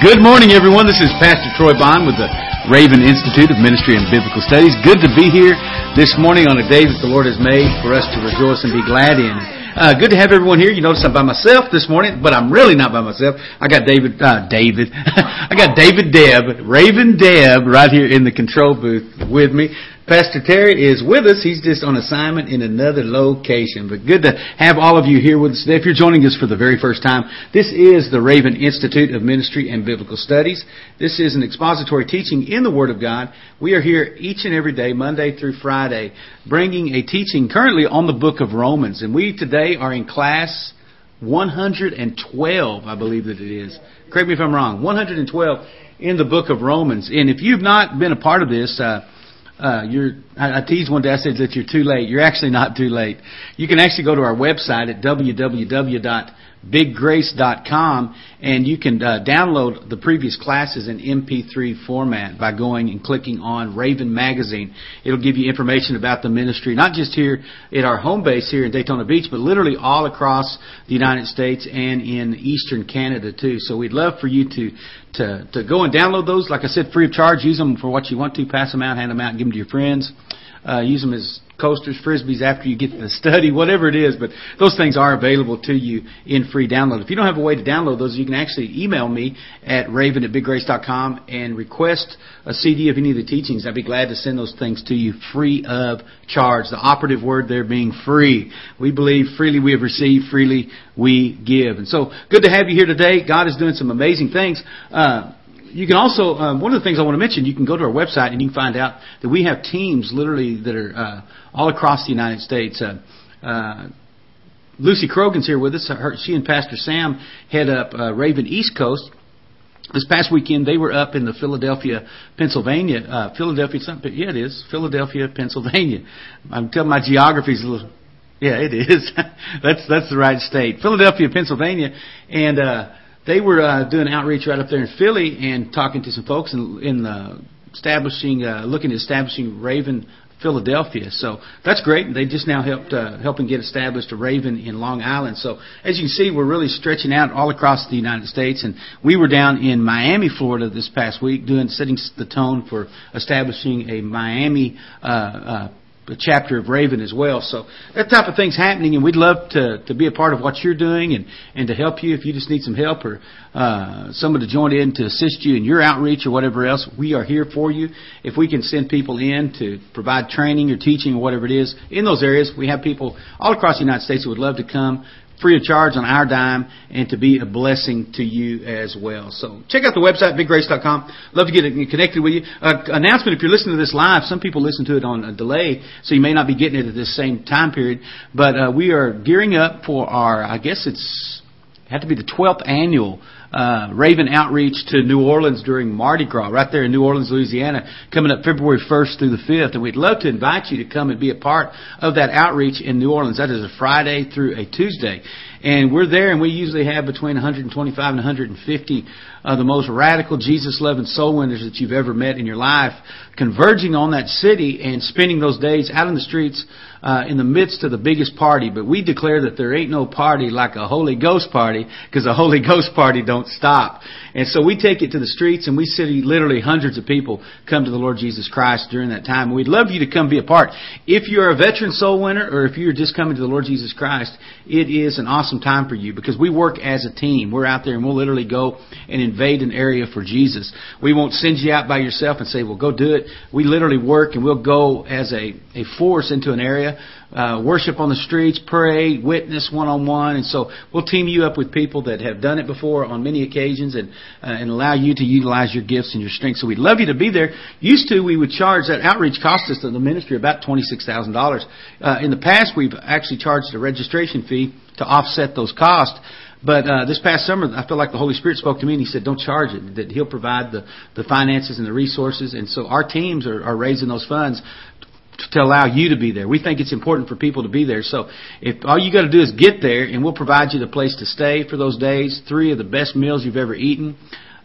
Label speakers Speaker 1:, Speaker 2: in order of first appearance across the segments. Speaker 1: Good morning, everyone. This is Pastor Troy Bond with the Raven Institute of Ministry and Biblical Studies. Good to be here this morning on a day that the Lord has made for us to rejoice and be glad in. Uh, good to have everyone here. You notice I'm by myself this morning, but I'm really not by myself. I got David, uh, David, I got David Deb, Raven Deb, right here in the control booth with me. Pastor Terry is with us. He's just on assignment in another location. But good to have all of you here with us today. If you're joining us for the very first time, this is the Raven Institute of Ministry and Biblical Studies. This is an expository teaching in the Word of God. We are here each and every day, Monday through Friday, bringing a teaching currently on the book of Romans. And we today are in class 112, I believe that it is. Correct me if I'm wrong. 112 in the book of Romans. And if you've not been a part of this, uh, uh, you're, I, I teased one day, I said that you're too late. You're actually not too late. You can actually go to our website at www.biggrace.com and you can uh, download the previous classes in MP3 format by going and clicking on Raven Magazine. It'll give you information about the ministry, not just here at our home base here in Daytona Beach, but literally all across the United States and in eastern Canada too. So we'd love for you to to, to go and download those. Like I said, free of charge. Use them for what you want to. Pass them out, hand them out, give them to your friends. Uh, use them as coasters, frisbees after you get to the study, whatever it is. But those things are available to you in free download. If you don't have a way to download those, you can actually email me at raven at biggrace.com and request a CD of any of the teachings. I'd be glad to send those things to you free of charge. The operative word there being free. We believe freely we have received, freely we give. And so good to have you here today. God is doing some amazing things. Uh, you can also um, one of the things I want to mention. You can go to our website and you can find out that we have teams literally that are uh, all across the United States. Uh, uh, Lucy Krogan's here with us. Her, she and Pastor Sam head up uh, Raven East Coast. This past weekend, they were up in the Philadelphia, Pennsylvania, uh, Philadelphia. Something, yeah, it is Philadelphia, Pennsylvania. I'm telling my geography's a little. Yeah, it is. that's that's the right state, Philadelphia, Pennsylvania, and. uh they were uh, doing outreach right up there in Philly and talking to some folks in, in uh, establishing, uh, looking at establishing Raven Philadelphia. So that's great. They just now helped uh, helping get established a Raven in Long Island. So as you can see, we're really stretching out all across the United States. And we were down in Miami, Florida, this past week, doing setting the tone for establishing a Miami uh, uh, the chapter of Raven as well. So that type of thing's happening, and we'd love to, to be a part of what you're doing and, and to help you if you just need some help or uh, someone to join in to assist you in your outreach or whatever else. We are here for you. If we can send people in to provide training or teaching or whatever it is in those areas, we have people all across the United States who would love to come free of charge on our dime and to be a blessing to you as well. So check out the website, biggrace.com. Love to get connected with you. Uh, announcement, if you're listening to this live, some people listen to it on a delay, so you may not be getting it at this same time period, but uh, we are gearing up for our, I guess it's, had to be the 12th annual uh, Raven Outreach to New Orleans during Mardi Gras, right there in New Orleans, Louisiana, coming up February 1st through the 5th. And we'd love to invite you to come and be a part of that outreach in New Orleans. That is a Friday through a Tuesday. And we're there, and we usually have between 125 and 150 of the most radical Jesus-loving soul winners that you've ever met in your life converging on that city and spending those days out in the streets uh, in the midst of the biggest party, but we declare that there ain't no party like a Holy Ghost party because the Holy Ghost party don't stop. And so we take it to the streets and we see literally hundreds of people come to the Lord Jesus Christ during that time. We'd love you to come be a part. If you're a veteran soul winner or if you're just coming to the Lord Jesus Christ, it is an awesome time for you because we work as a team. We're out there and we'll literally go and invade an area for Jesus. We won't send you out by yourself and say, well, go do it. We literally work and we'll go as a, a force into an area uh, worship on the streets, pray, witness one on one. And so we'll team you up with people that have done it before on many occasions and, uh, and allow you to utilize your gifts and your strengths. So we'd love you to be there. Used to, we would charge that outreach cost us to the ministry about $26,000. Uh, in the past, we've actually charged a registration fee to offset those costs. But uh, this past summer, I feel like the Holy Spirit spoke to me and He said, "Don't charge it. That He'll provide the the finances and the resources." And so our teams are, are raising those funds to allow you to be there. We think it's important for people to be there. So if all you got to do is get there, and we'll provide you the place to stay for those days, three of the best meals you've ever eaten,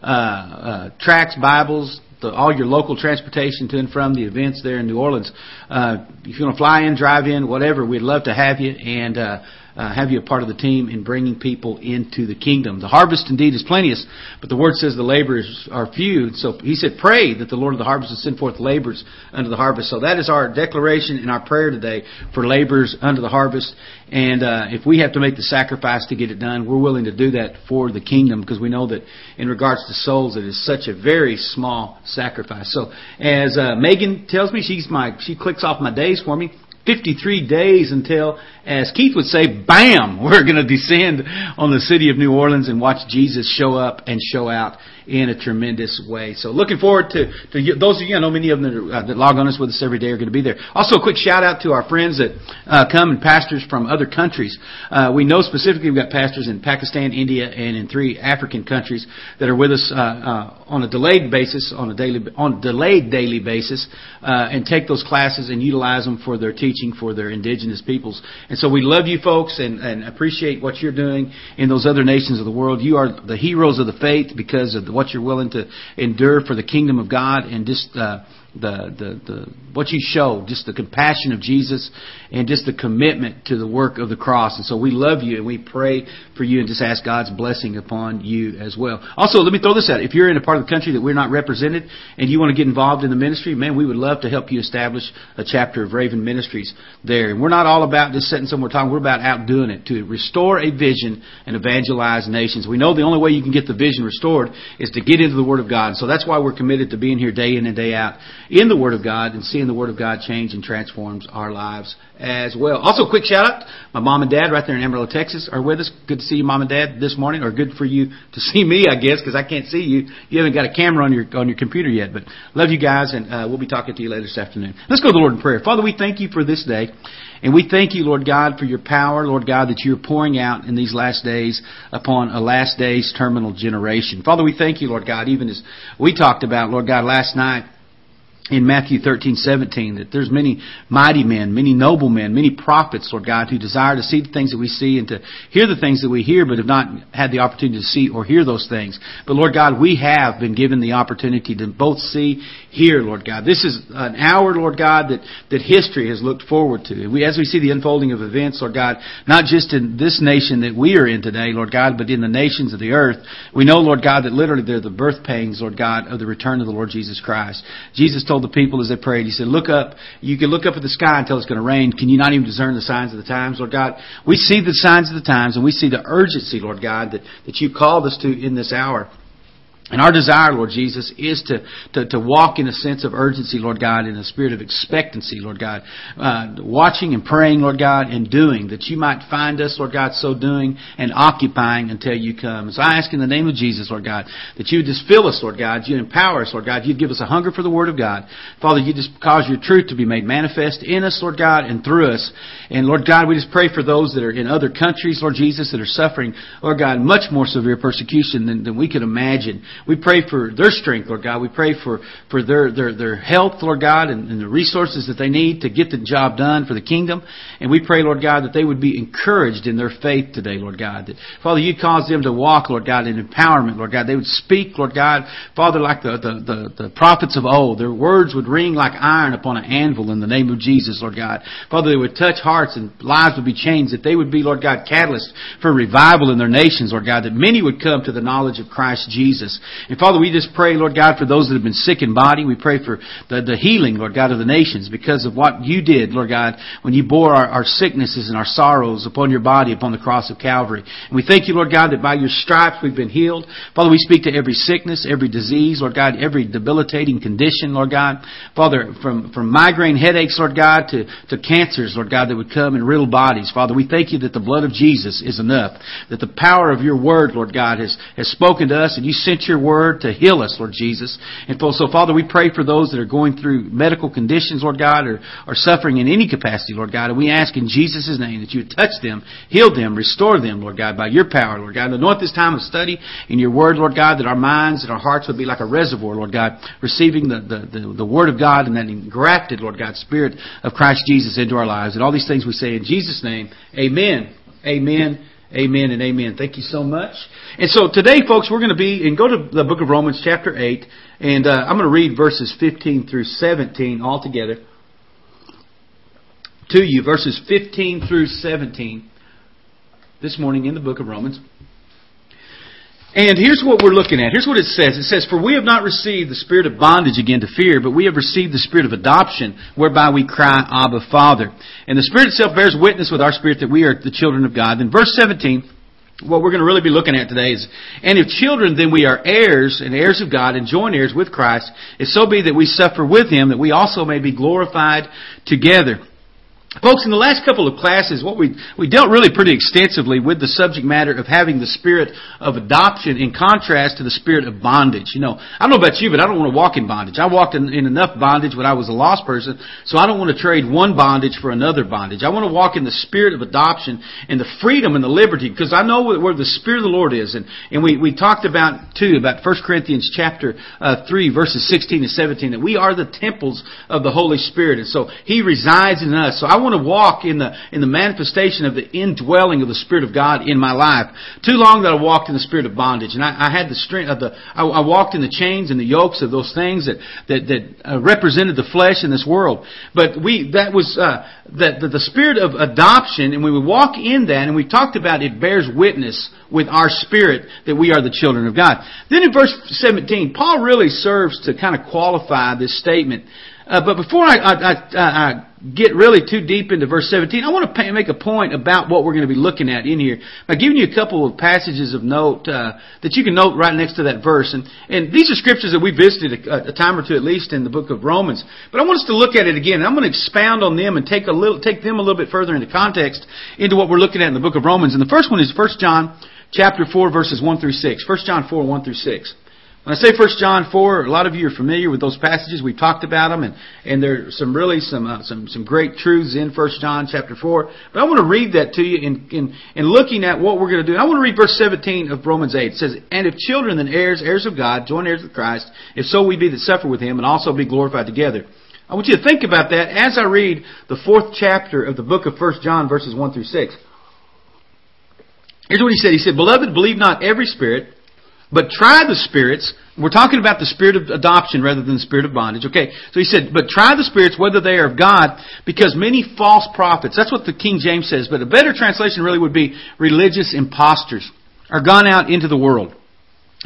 Speaker 1: uh, uh, tracts, Bibles, the, all your local transportation to and from the events there in New Orleans. Uh, if you want to fly in, drive in, whatever, we'd love to have you. And uh, uh, have you a part of the team in bringing people into the kingdom. The harvest indeed is plenteous, but the word says the laborers are few. So he said, pray that the Lord of the harvest would send forth laborers unto the harvest. So that is our declaration and our prayer today for laborers unto the harvest. And uh, if we have to make the sacrifice to get it done, we're willing to do that for the kingdom because we know that in regards to souls, it is such a very small sacrifice. So as uh, Megan tells me, she's my she clicks off my days for me. 53 days until, as Keith would say, bam, we're going to descend on the city of New Orleans and watch Jesus show up and show out in a tremendous way. So looking forward to, to you, those of you, I know many of them that, uh, that log on us with us every day are going to be there. Also, a quick shout out to our friends that uh, come and pastors from other countries. Uh, we know specifically we've got pastors in Pakistan, India, and in three African countries that are with us uh, uh, on a delayed basis, on a daily, on a delayed daily basis, uh, and take those classes and utilize them for their teaching for their indigenous peoples. And so we love you folks and, and appreciate what you're doing in those other nations of the world. You are the heroes of the faith because of the what you're willing to endure for the kingdom of God and just uh, the, the, the, what you show, just the compassion of Jesus and just the commitment to the work of the cross. And so we love you and we pray for you and just ask God's blessing upon you as well. Also, let me throw this out. If you're in a part of the country that we're not represented and you want to get involved in the ministry, man, we would love to help you establish a chapter of Raven Ministries there. And we're not all about just sitting somewhere talking. We're about out doing it to restore a vision and evangelize nations. We know the only way you can get the vision restored is to get into the Word of God. And so that's why we're committed to being here day in and day out in the Word of God and seeing the Word of God change and transforms our lives as well. Also, quick shout out, my mom and dad right there in Amarillo, Texas, are with us. Good to see you, mom and dad, this morning, or good for you to see me, I guess, because I can't see you. You haven't got a camera on your on your computer yet, but love you guys, and uh, we'll be talking to you later this afternoon. Let's go to the Lord in prayer. Father, we thank you for this day, and we thank you, Lord God, for your power, Lord God, that you're pouring out in these last days upon a last days terminal generation. Father, we thank you, Lord God, even as we talked about, Lord God, last night in Matthew 13:17 that there's many mighty men, many noble men, many prophets, Lord God, who desire to see the things that we see and to hear the things that we hear, but have not had the opportunity to see or hear those things. But Lord God, we have been given the opportunity to both see, hear, Lord God. This is an hour, Lord God, that, that history has looked forward to. We, as we see the unfolding of events, Lord God, not just in this nation that we are in today, Lord God, but in the nations of the earth, we know, Lord God, that literally they're the birth pains, Lord God, of the return of the Lord Jesus Christ. Jesus told the people as they prayed, He said, Look up. You can look up at the sky until it's going to rain. Can you not even discern the signs of the times, Lord God? We see the signs of the times and we see the urgency, Lord God, that, that you called us to in this hour. And our desire, Lord Jesus, is to, to, to, walk in a sense of urgency, Lord God, in a spirit of expectancy, Lord God, uh, watching and praying, Lord God, and doing, that you might find us, Lord God, so doing and occupying until you come. So I ask in the name of Jesus, Lord God, that you just fill us, Lord God, you empower us, Lord God, you give us a hunger for the Word of God. Father, you just cause your truth to be made manifest in us, Lord God, and through us. And Lord God, we just pray for those that are in other countries, Lord Jesus, that are suffering, Lord God, much more severe persecution than, than we could imagine. We pray for their strength, Lord God. We pray for, for their, their, their health, Lord God, and, and the resources that they need to get the job done for the kingdom. And we pray, Lord God, that they would be encouraged in their faith today, Lord God. That, Father, you cause them to walk, Lord God, in empowerment, Lord God. They would speak, Lord God, Father, like the, the, the, the prophets of old. Their words would ring like iron upon an anvil in the name of Jesus, Lord God. Father, they would touch hearts and lives would be changed, that they would be, Lord God, catalysts for revival in their nations, Lord God, that many would come to the knowledge of Christ Jesus. And Father, we just pray, Lord God, for those that have been sick in body. We pray for the, the healing, Lord God, of the nations because of what you did, Lord God, when you bore our, our sicknesses and our sorrows upon your body upon the cross of Calvary. And we thank you, Lord God, that by your stripes we've been healed. Father, we speak to every sickness, every disease, Lord God, every debilitating condition, Lord God. Father, from, from migraine headaches, Lord God, to, to cancers, Lord God, that would come in riddle bodies. Father, we thank you that the blood of Jesus is enough, that the power of your word, Lord God, has, has spoken to us and you sent your your word to heal us, Lord Jesus. And so, Father, we pray for those that are going through medical conditions, Lord God, or, or suffering in any capacity, Lord God. And we ask in Jesus' name that you would touch them, heal them, restore them, Lord God, by your power, Lord God. Anoint this time of study in your word, Lord God, that our minds and our hearts would be like a reservoir, Lord God, receiving the, the, the, the word of God and that engrafted, Lord God, spirit of Christ Jesus into our lives. And all these things we say in Jesus' name. Amen. Amen. Amen and amen. Thank you so much. And so today, folks, we're going to be and go to the book of Romans, chapter 8, and uh, I'm going to read verses 15 through 17 all together to you. Verses 15 through 17 this morning in the book of Romans. And here's what we're looking at. Here's what it says. It says, For we have not received the spirit of bondage again to fear, but we have received the spirit of adoption, whereby we cry, Abba, Father. And the Spirit itself bears witness with our spirit that we are the children of God. Then verse 17, what we're going to really be looking at today is, and if children, then we are heirs and heirs of God and joint heirs with Christ, if so be that we suffer with him, that we also may be glorified together. Folks, in the last couple of classes, what we, we dealt really pretty extensively with the subject matter of having the spirit of adoption in contrast to the spirit of bondage. You know, I don't know about you, but I don't want to walk in bondage. I walked in, in enough bondage when I was a lost person, so I don't want to trade one bondage for another bondage. I want to walk in the spirit of adoption and the freedom and the liberty, because I know where, the spirit of the Lord is. And, and we, we talked about, too, about 1 Corinthians chapter uh, 3, verses 16 and 17, that we are the temples of the Holy Spirit. And so He resides in us. So I want want to walk in the, in the manifestation of the indwelling of the Spirit of God in my life. Too long that I walked in the spirit of bondage. And I, I had the strength of uh, the, I, I, walked in the chains and the yokes of those things that, that, that uh, represented the flesh in this world. But we, that was, uh, the, the, the spirit of adoption, and we would walk in that, and we talked about it bears witness with our spirit that we are the children of God. Then in verse 17, Paul really serves to kind of qualify this statement. Uh, but before I, I, I, I get really too deep into verse 17, I want to pay, make a point about what we're going to be looking at in here by giving you a couple of passages of note uh, that you can note right next to that verse. And, and these are scriptures that we visited a, a, time or two at least in the book of Romans. But I want us to look at it again. I'm going to expound on them and take, a little, take them a little bit further into context into what we're looking at in the book of Romans. And the first one is 1 John chapter 4, verses 1 through 6. 1 John 4, 1 through 6. When I say 1 John 4, a lot of you are familiar with those passages. We've talked about them, and, and are some really some, uh, some, some great truths in 1 John chapter 4. But I want to read that to you in, in, in looking at what we're going to do. I want to read verse 17 of Romans 8. It says, And if children, then heirs, heirs of God, joint heirs with Christ, if so we be that suffer with him, and also be glorified together. I want you to think about that as I read the fourth chapter of the book of 1 John, verses 1 through 6. Here's what he said. He said, Beloved, believe not every spirit but try the spirits. We're talking about the spirit of adoption rather than the spirit of bondage. Okay. So he said, but try the spirits whether they are of God because many false prophets, that's what the King James says, but a better translation really would be religious impostors are gone out into the world.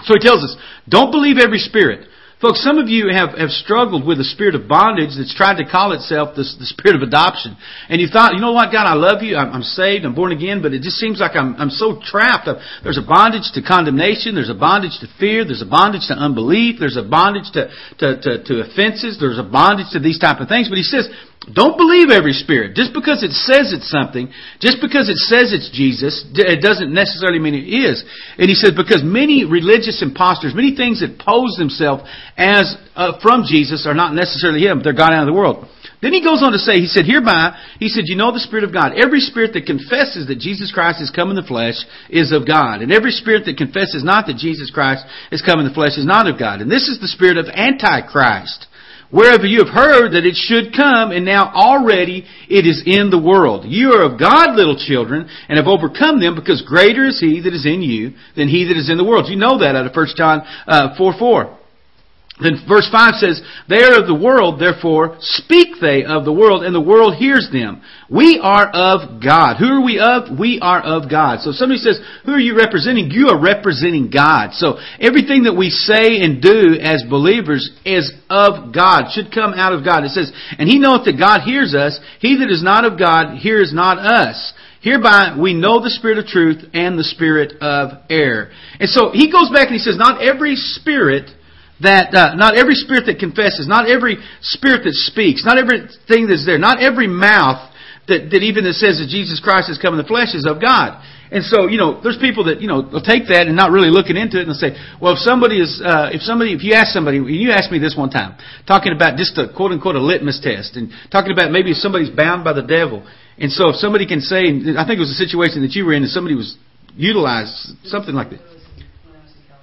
Speaker 1: So he tells us, don't believe every spirit. Folks, some of you have, have struggled with a spirit of bondage that's tried to call itself the, the spirit of adoption. And you thought, you know what, God, I love you. I'm, I'm saved. I'm born again. But it just seems like I'm, I'm so trapped. I'm, there's a bondage to condemnation. There's a bondage to fear. There's a bondage to unbelief. There's a bondage to, to, to, to offenses. There's a bondage to these type of things. But he says, don't believe every spirit. Just because it says it's something, just because it says it's Jesus, it doesn't necessarily mean it is. And he says, because many religious imposters, many things that pose themselves as uh, from Jesus are not necessarily him. They're gone out of the world. Then he goes on to say, he said, hereby, he said, you know the Spirit of God. Every spirit that confesses that Jesus Christ is come in the flesh is of God. And every spirit that confesses not that Jesus Christ is come in the flesh is not of God. And this is the spirit of Antichrist wherever you have heard that it should come, and now already it is in the world. You are of God, little children, and have overcome them, because greater is He that is in you than He that is in the world. You know that out of 1 John uh, 4 4. Then verse 5 says, They are of the world, therefore speak they of the world, and the world hears them. We are of God. Who are we of? We are of God. So somebody says, Who are you representing? You are representing God. So everything that we say and do as believers is of God, should come out of God. It says, And he knoweth that God hears us. He that is not of God hears not us. Hereby we know the spirit of truth and the spirit of error. And so he goes back and he says, Not every spirit that uh, not every spirit that confesses, not every spirit that speaks, not everything that's there, not every mouth that, that even that says that Jesus Christ has come in the flesh is of God. And so, you know, there's people that, you know, will take that and not really looking into it and say, well, if somebody is, uh, if somebody, if you ask somebody, you asked me this one time, talking about just a quote unquote a litmus test and talking about maybe if somebody's bound by the devil. And so if somebody can say, I think it was a situation that you were in and somebody was utilized, something like that.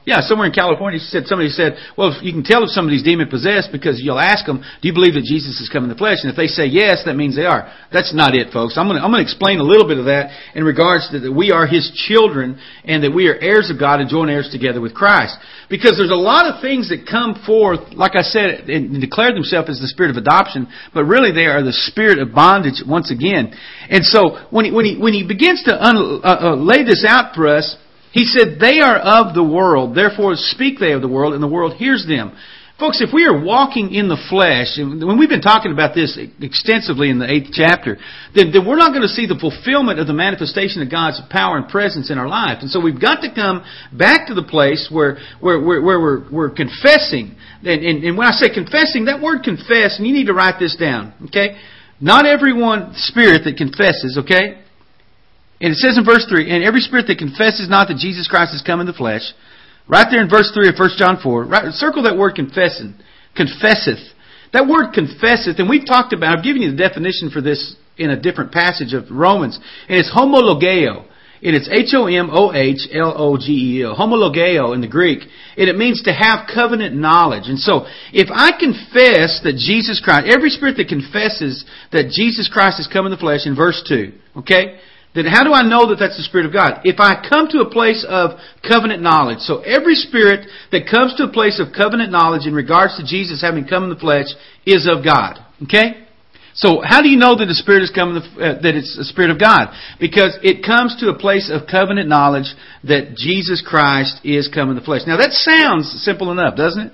Speaker 1: Yeah, somewhere in California, she said somebody said, "Well, if you can tell if somebody's demon possessed because you'll ask them, do you believe that Jesus has come in the flesh?" And if they say yes, that means they are. That's not it, folks. I'm going to I'm to explain a little bit of that in regards to that we are His children and that we are heirs of God and joint heirs together with Christ. Because there's a lot of things that come forth, like I said, and declare themselves as the spirit of adoption, but really they are the spirit of bondage once again. And so when he when he when he begins to un, uh, uh, lay this out for us he said, They are of the world, therefore speak they of the world, and the world hears them. Folks, if we are walking in the flesh, when we've been talking about this extensively in the eighth chapter, then, then we're not going to see the fulfillment of the manifestation of God's power and presence in our life. And so we've got to come back to the place where, where, where, where we're, we're confessing. And, and, and when I say confessing, that word confess, and you need to write this down, okay? Not everyone spirit that confesses, okay? And it says in verse 3, and every spirit that confesses not that Jesus Christ has come in the flesh, right there in verse 3 of 1 John 4, right, circle that word confessing, confesseth. That word confesseth, and we've talked about, I've given you the definition for this in a different passage of Romans, and it's homologeo. And it's H-O-M-O-H-L-O-G-E-O, homologeo in the Greek. And it means to have covenant knowledge. And so, if I confess that Jesus Christ, every spirit that confesses that Jesus Christ has come in the flesh in verse 2, okay? then how do I know that that's the Spirit of God? If I come to a place of covenant knowledge, so every spirit that comes to a place of covenant knowledge in regards to Jesus having come in the flesh is of God. Okay? So how do you know that the Spirit is coming, uh, that it's the Spirit of God? Because it comes to a place of covenant knowledge that Jesus Christ is come in the flesh. Now that sounds simple enough, doesn't it?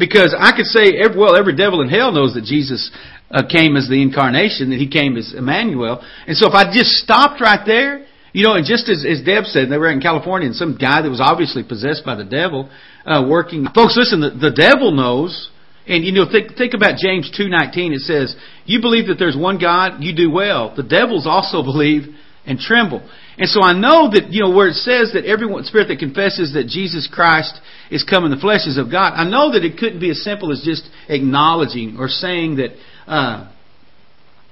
Speaker 1: Because I could say, well, every devil in hell knows that Jesus uh, came as the incarnation, that he came as Emmanuel. And so if I just stopped right there, you know, and just as, as Deb said, they were in California, and some guy that was obviously possessed by the devil uh, working. Folks, listen, the, the devil knows. And you know, think think about James two nineteen. It says, "You believe that there's one God, you do well. The devils also believe and tremble." And so I know that you know where it says that every spirit that confesses that Jesus Christ is come in the flesh is of God. I know that it couldn't be as simple as just acknowledging or saying that uh,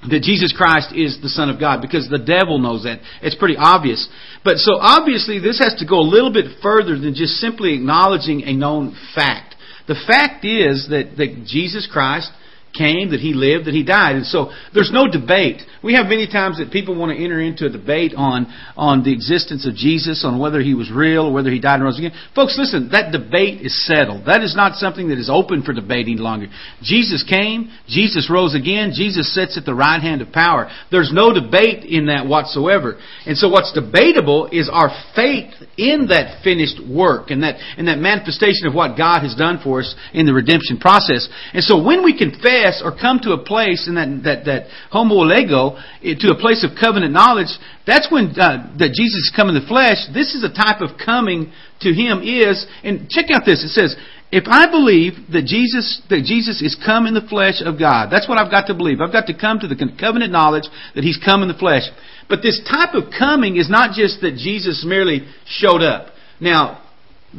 Speaker 1: that Jesus Christ is the Son of God because the devil knows that. It's pretty obvious. But so obviously this has to go a little bit further than just simply acknowledging a known fact. The fact is that, that Jesus Christ came, that he lived, that he died. And so there's no debate. We have many times that people want to enter into a debate on, on the existence of Jesus, on whether he was real or whether he died and rose again. Folks, listen, that debate is settled. That is not something that is open for debate any longer. Jesus came, Jesus rose again, Jesus sits at the right hand of power. There's no debate in that whatsoever. And so what's debatable is our faith in that finished work and that, and that manifestation of what God has done for us in the redemption process. And so when we confess or come to a place in that, that, that homologeo, eh, to a place of covenant knowledge, that's when uh, that Jesus coming in the flesh. This is a type of coming to him is, and check out this, it says, if I believe that Jesus that Jesus is come in the flesh of God, that's what I've got to believe. I've got to come to the covenant knowledge that He's come in the flesh. But this type of coming is not just that Jesus merely showed up. Now,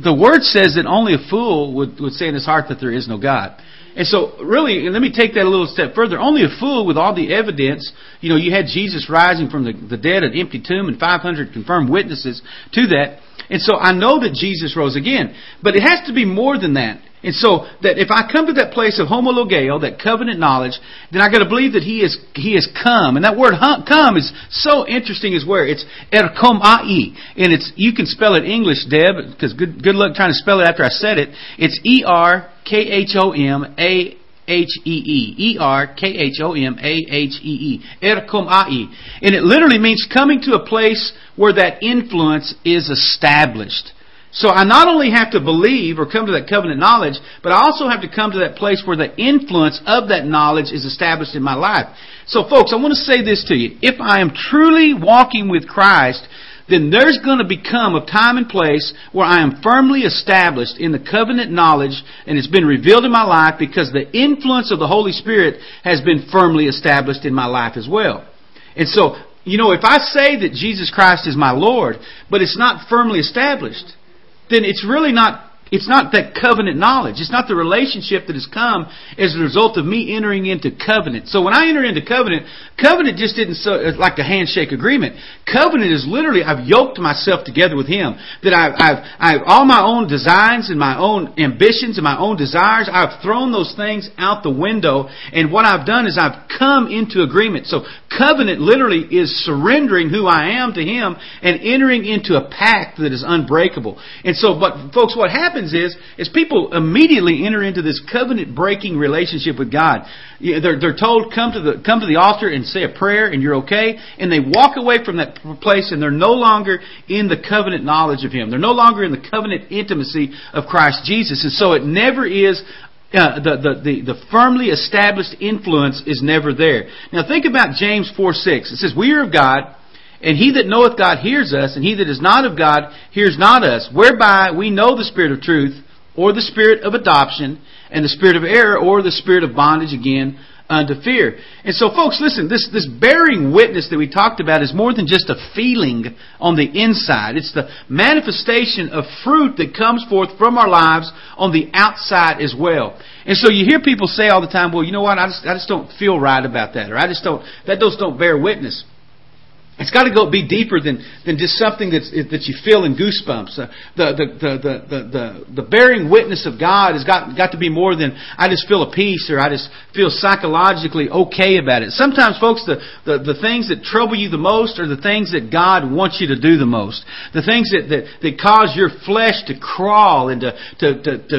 Speaker 1: the Word says that only a fool would, would say in his heart that there is no God. And so, really, and let me take that a little step further. Only a fool with all the evidence, you know, you had Jesus rising from the, the dead, an empty tomb, and 500 confirmed witnesses to that. And so I know that Jesus rose again. But it has to be more than that. And so that if I come to that place of homologeo, that covenant knowledge, then I got to believe that he is he has come. And that word come is so interesting as where it's erkomai, and it's you can spell it English, Deb, because good good luck trying to spell it after I said it. It's e r k h o m a H E E. E R K H O M A H E E. Erkom Ai. And it literally means coming to a place where that influence is established. So I not only have to believe or come to that covenant knowledge, but I also have to come to that place where the influence of that knowledge is established in my life. So folks, I want to say this to you. If I am truly walking with Christ, then there's going to become a time and place where I am firmly established in the covenant knowledge and it's been revealed in my life because the influence of the Holy Spirit has been firmly established in my life as well. And so, you know, if I say that Jesus Christ is my Lord, but it's not firmly established, then it's really not it's not that covenant knowledge. It's not the relationship that has come as a result of me entering into covenant. So when I enter into covenant, covenant just didn't so, uh, like the handshake agreement. Covenant is literally I've yoked myself together with Him. That I've, I've, I've all my own designs and my own ambitions and my own desires. I've thrown those things out the window, and what I've done is I've come into agreement. So covenant literally is surrendering who I am to Him and entering into a pact that is unbreakable. And so, but folks, what happens? happens is, is people immediately enter into this covenant breaking relationship with God. They're, they're told, come to the, come to the altar and say a prayer and you're okay. And they walk away from that place and they're no longer in the covenant knowledge of Him. They're no longer in the covenant intimacy of Christ Jesus. And so it never is uh, the, the, the, the, firmly established influence is never there. Now think about James 4 6. It says, We are of God, and he that knoweth God hears us, and he that is not of God hears not us, whereby we know the spirit of truth, or the spirit of adoption, and the spirit of error, or the spirit of bondage again unto fear. And so folks, listen, this, this bearing witness that we talked about is more than just a feeling on the inside. It's the manifestation of fruit that comes forth from our lives on the outside as well. And so you hear people say all the time, well, you know what, I just, I just don't feel right about that, or I just don't, that those don't bear witness. It's got to go be deeper than, than just something that's, that you feel in goosebumps. Uh, the, the, the, the, the, the, bearing witness of God has got, got to be more than I just feel a peace or I just feel psychologically okay about it. Sometimes, folks, the, the, the things that trouble you the most are the things that God wants you to do the most. The things that, that, that cause your flesh to crawl and to, to, to, to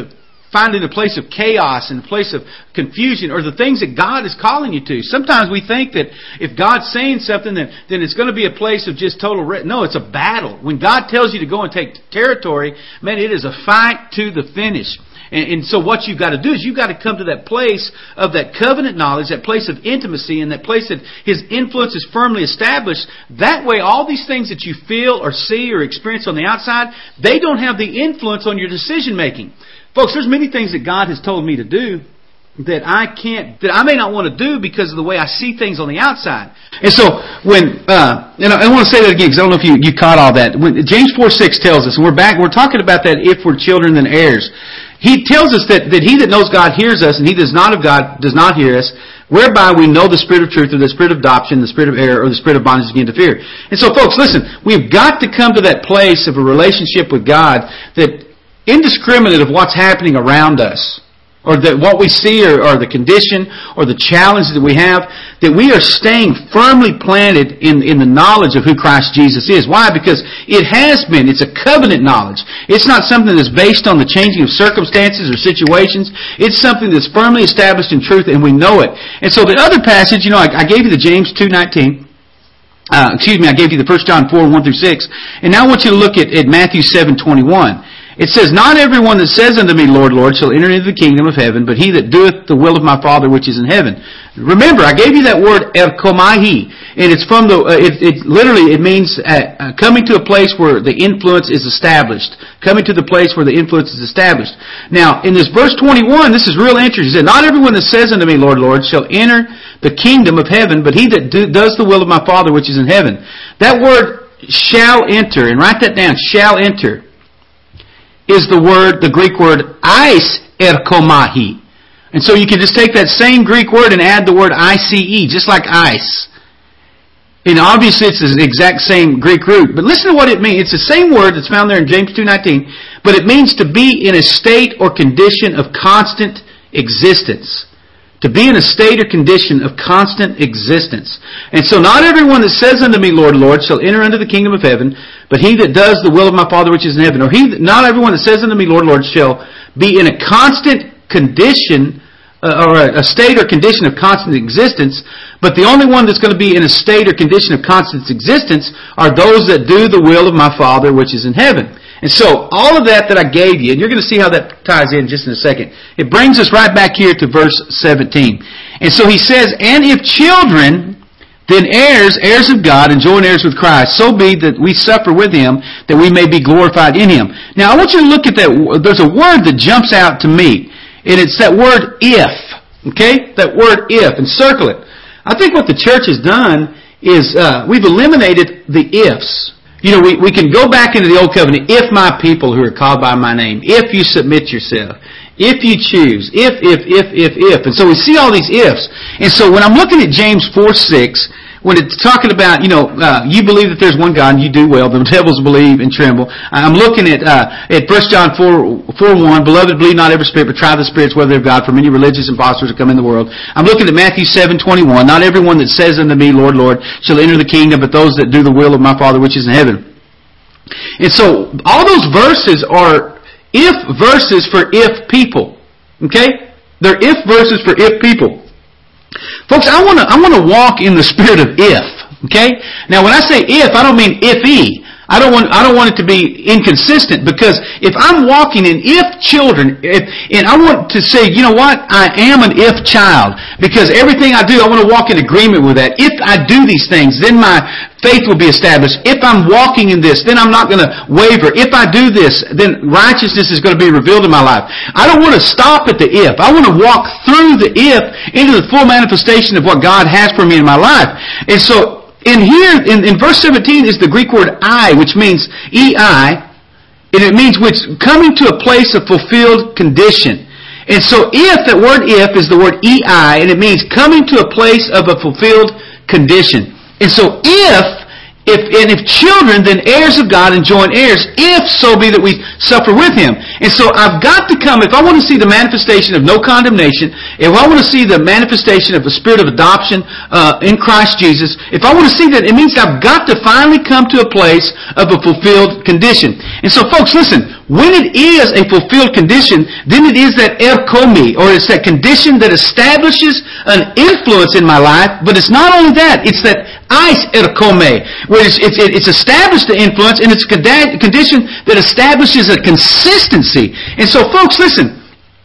Speaker 1: finding a place of chaos and a place of confusion or the things that God is calling you to. Sometimes we think that if God's saying something, then, then it's going to be a place of just total... Re- no, it's a battle. When God tells you to go and take territory, man, it is a fight to the finish. And, and so what you've got to do is you've got to come to that place of that covenant knowledge, that place of intimacy, and that place that His influence is firmly established. That way, all these things that you feel or see or experience on the outside, they don't have the influence on your decision making. Folks, there's many things that God has told me to do that I can't, that I may not want to do because of the way I see things on the outside. And so when, uh, and I, I want to say that again because I don't know if you, you caught all that. When James 4 6 tells us, and we're back, we're talking about that if we're children and heirs. He tells us that, that he that knows God hears us and he does not of God does not hear us, whereby we know the spirit of truth or the spirit of adoption, the spirit of error or the spirit of bondage again to fear. And so folks, listen, we've got to come to that place of a relationship with God that indiscriminate of what's happening around us or that what we see or, or, the condition or the challenge that we have, that we are staying firmly planted in, in the knowledge of who Christ Jesus is. Why? Because it has been. It's a covenant knowledge. It's not something that's based on the changing of circumstances or situations. It's something that's firmly established in truth and we know it. And so the other passage, you know, I, I gave you the James 2.19. Uh, excuse me, I gave you the 1 John 4, 1 through 6. And now I want you to look at, at Matthew 7, 21. It says, Not everyone that says unto me, Lord, Lord, shall enter into the kingdom of heaven, but he that doeth the will of my Father which is in heaven. Remember, I gave you that word he," and it's from the. Uh, it, it, literally it means uh, uh, coming to a place where the influence is established, coming to the place where the influence is established. Now, in this verse 21, this is real interesting. He said, "Not everyone that says unto me, Lord, Lord, shall enter the kingdom of heaven, but he that do, does the will of my Father which is in heaven." That word shall enter, and write that down. Shall enter is the word, the Greek word ice erkomahi. And so you can just take that same Greek word and add the word ICE, just like ice. And obviously it's the exact same Greek root. But listen to what it means. It's the same word that's found there in James 2.19. But it means to be in a state or condition of constant existence to be in a state or condition of constant existence. And so not everyone that says unto me, Lord, Lord, shall enter into the kingdom of heaven, but he that does the will of my Father which is in heaven. Or he that, not everyone that says unto me, Lord, Lord, shall be in a constant condition uh, or a, a state or condition of constant existence, but the only one that's going to be in a state or condition of constant existence are those that do the will of my Father which is in heaven. And so, all of that that I gave you, and you're going to see how that ties in just in a second, it brings us right back here to verse 17. And so he says, And if children, then heirs, heirs of God, and joint heirs with Christ, so be that we suffer with him, that we may be glorified in him. Now, I want you to look at that. There's a word that jumps out to me, and it's that word if. Okay? That word if, and circle it. I think what the church has done is uh, we've eliminated the ifs. You know, we, we can go back into the Old Covenant if my people who are called by my name, if you submit yourself, if you choose, if, if, if, if, if. And so we see all these ifs. And so when I'm looking at James 4 6, when it's talking about, you know, uh, you believe that there's one God, and you do well. The devils believe and tremble. I'm looking at uh, at 1 John 4, 4 1. Beloved, believe not every spirit, but try the spirits whether they're of God, for many religious impostors have come in the world. I'm looking at Matthew seven twenty one. Not everyone that says unto me, Lord, Lord, shall enter the kingdom, but those that do the will of my Father which is in heaven. And so, all those verses are if verses for if people. Okay? They're if verses for if people. Folks, I want to I want to walk in the spirit of if. Okay. Now, when I say if, I don't mean if e. I don't want I don't want it to be inconsistent because if I'm walking in if children, if and I want to say, you know what, I am an if child because everything I do, I want to walk in agreement with that. If I do these things, then my faith will be established. If I'm walking in this, then I'm not going to waver. If I do this, then righteousness is going to be revealed in my life. I don't want to stop at the if. I want to walk through the if into the full manifestation of what God has for me in my life. And so in here, in, in verse 17, is the Greek word I, which means EI, and it means which coming to a place of fulfilled condition. And so if, that word if is the word EI, and it means coming to a place of a fulfilled condition. And so if if, and if children, then heirs of God and joint heirs, if so be that we suffer with him. And so I've got to come, if I want to see the manifestation of no condemnation, if I want to see the manifestation of the spirit of adoption uh, in Christ Jesus, if I want to see that, it means I've got to finally come to a place of a fulfilled condition. And so folks, listen, when it is a fulfilled condition, then it is that erkomi, or it's that condition that establishes an influence in my life, but it's not only that, it's that ice erkome, where it's, it's, it's established the influence, and it's a condition that establishes a consistency. And so folks, listen,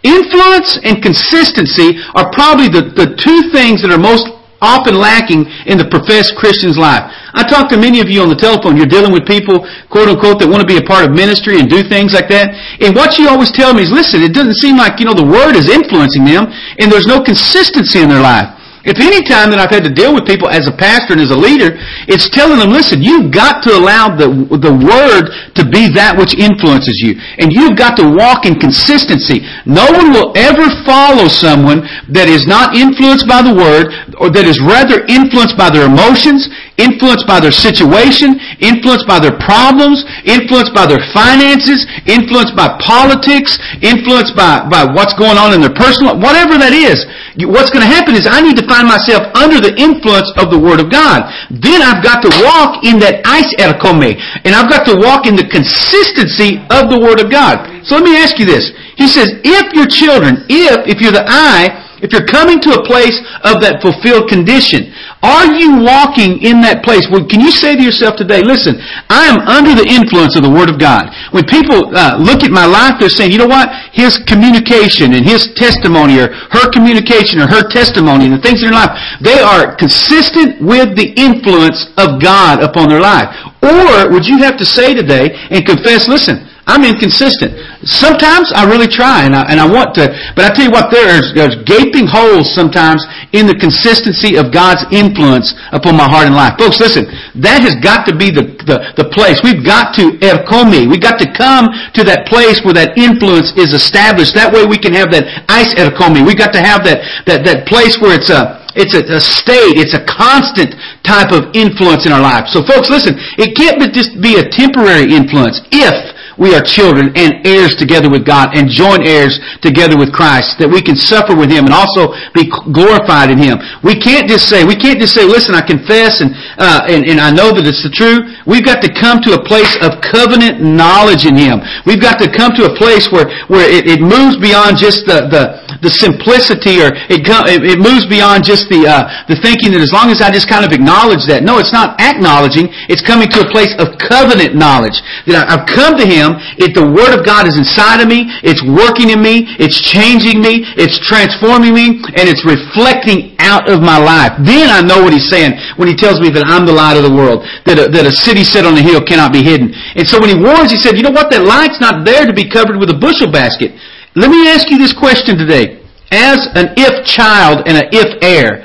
Speaker 1: influence and consistency are probably the, the two things that are most often lacking in the professed Christian's life. I talk to many of you on the telephone. You're dealing with people, quote unquote, that want to be a part of ministry and do things like that. And what you always tell me is, listen, it doesn't seem like, you know, the Word is influencing them and there's no consistency in their life. If any time that I've had to deal with people as a pastor and as a leader, it's telling them, listen, you've got to allow the, the word to be that which influences you. And you've got to walk in consistency. No one will ever follow someone that is not influenced by the word or that is rather influenced by their emotions influenced by their situation, influenced by their problems, influenced by their finances, influenced by politics, influenced by, by what's going on in their personal life, whatever that is. What's going to happen is I need to find myself under the influence of the Word of God. Then I've got to walk in that ice erkome, and I've got to walk in the consistency of the Word of God. So let me ask you this. He says, if your children, if, if you're the eye, if you're coming to a place of that fulfilled condition, are you walking in that place? Well, can you say to yourself today, listen, I am under the influence of the Word of God. When people uh, look at my life, they're saying, you know what? His communication and his testimony or her communication or her testimony and the things in their life, they are consistent with the influence of God upon their life. Or would you have to say today and confess, listen, I'm inconsistent. Sometimes I really try and I, and I want to, but I tell you what, there's, there's gaping holes sometimes in the consistency of God's influence upon my heart and life. Folks, listen, that has got to be the, the, the place. We've got to ercomi. We've got to come to that place where that influence is established. That way we can have that ice erkomi. We've got to have that, that, that place where it's a, it's a, a, state. It's a constant type of influence in our life. So folks, listen, it can't just be a temporary influence if we are children and heirs together with God and joint heirs together with Christ, that we can suffer with Him and also be glorified in Him. We can't just say, we can't just say, listen, I confess and, uh, and, and I know that it's the truth. We've got to come to a place of covenant knowledge in Him. We've got to come to a place where, where it, it moves beyond just the, the, the simplicity or it, it moves beyond just the, uh, the thinking that as long as I just kind of acknowledge that. No, it's not acknowledging. It's coming to a place of covenant knowledge. That I've come to Him am, if the Word of God is inside of me, it's working in me, it's changing me, it's transforming me, and it's reflecting out of my life. Then I know what He's saying when He tells me that I'm the light of the world, that a, that a city set on a hill cannot be hidden. And so when He warns, He said, you know what, that light's not there to be covered with a bushel basket. Let me ask you this question today. As an if child and an if heir,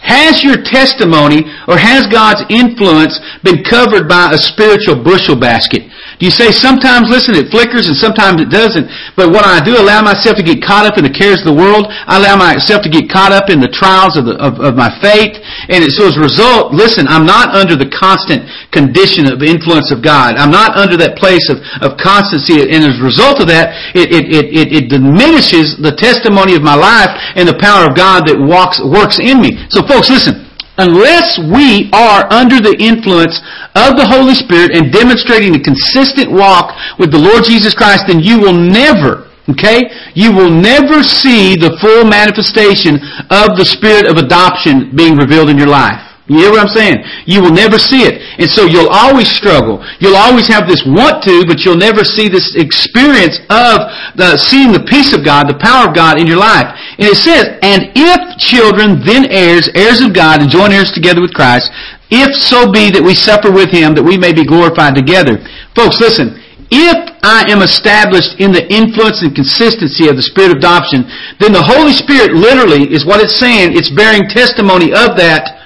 Speaker 1: has your testimony or has God's influence been covered by a spiritual bushel basket? You say sometimes, listen, it flickers and sometimes it doesn't. But when I do, allow myself to get caught up in the cares of the world. I allow myself to get caught up in the trials of, the, of, of my faith. And it, so as a result, listen, I'm not under the constant condition of influence of God. I'm not under that place of, of constancy. And as a result of that, it, it, it, it, it diminishes the testimony of my life and the power of God that walks, works in me. So folks, listen unless we are under the influence of the Holy Spirit and demonstrating a consistent walk with the Lord Jesus Christ, then you will never, okay, you will never see the full manifestation of the Spirit of adoption being revealed in your life. You hear what I'm saying? You will never see it. And so you'll always struggle. You'll always have this want to, but you'll never see this experience of the, seeing the peace of God, the power of God in your life. And it says, And if children, then heirs, heirs of God, and joint heirs together with Christ, if so be that we suffer with him, that we may be glorified together. Folks, listen. If I am established in the influence and consistency of the Spirit of adoption, then the Holy Spirit literally is what it's saying. It's bearing testimony of that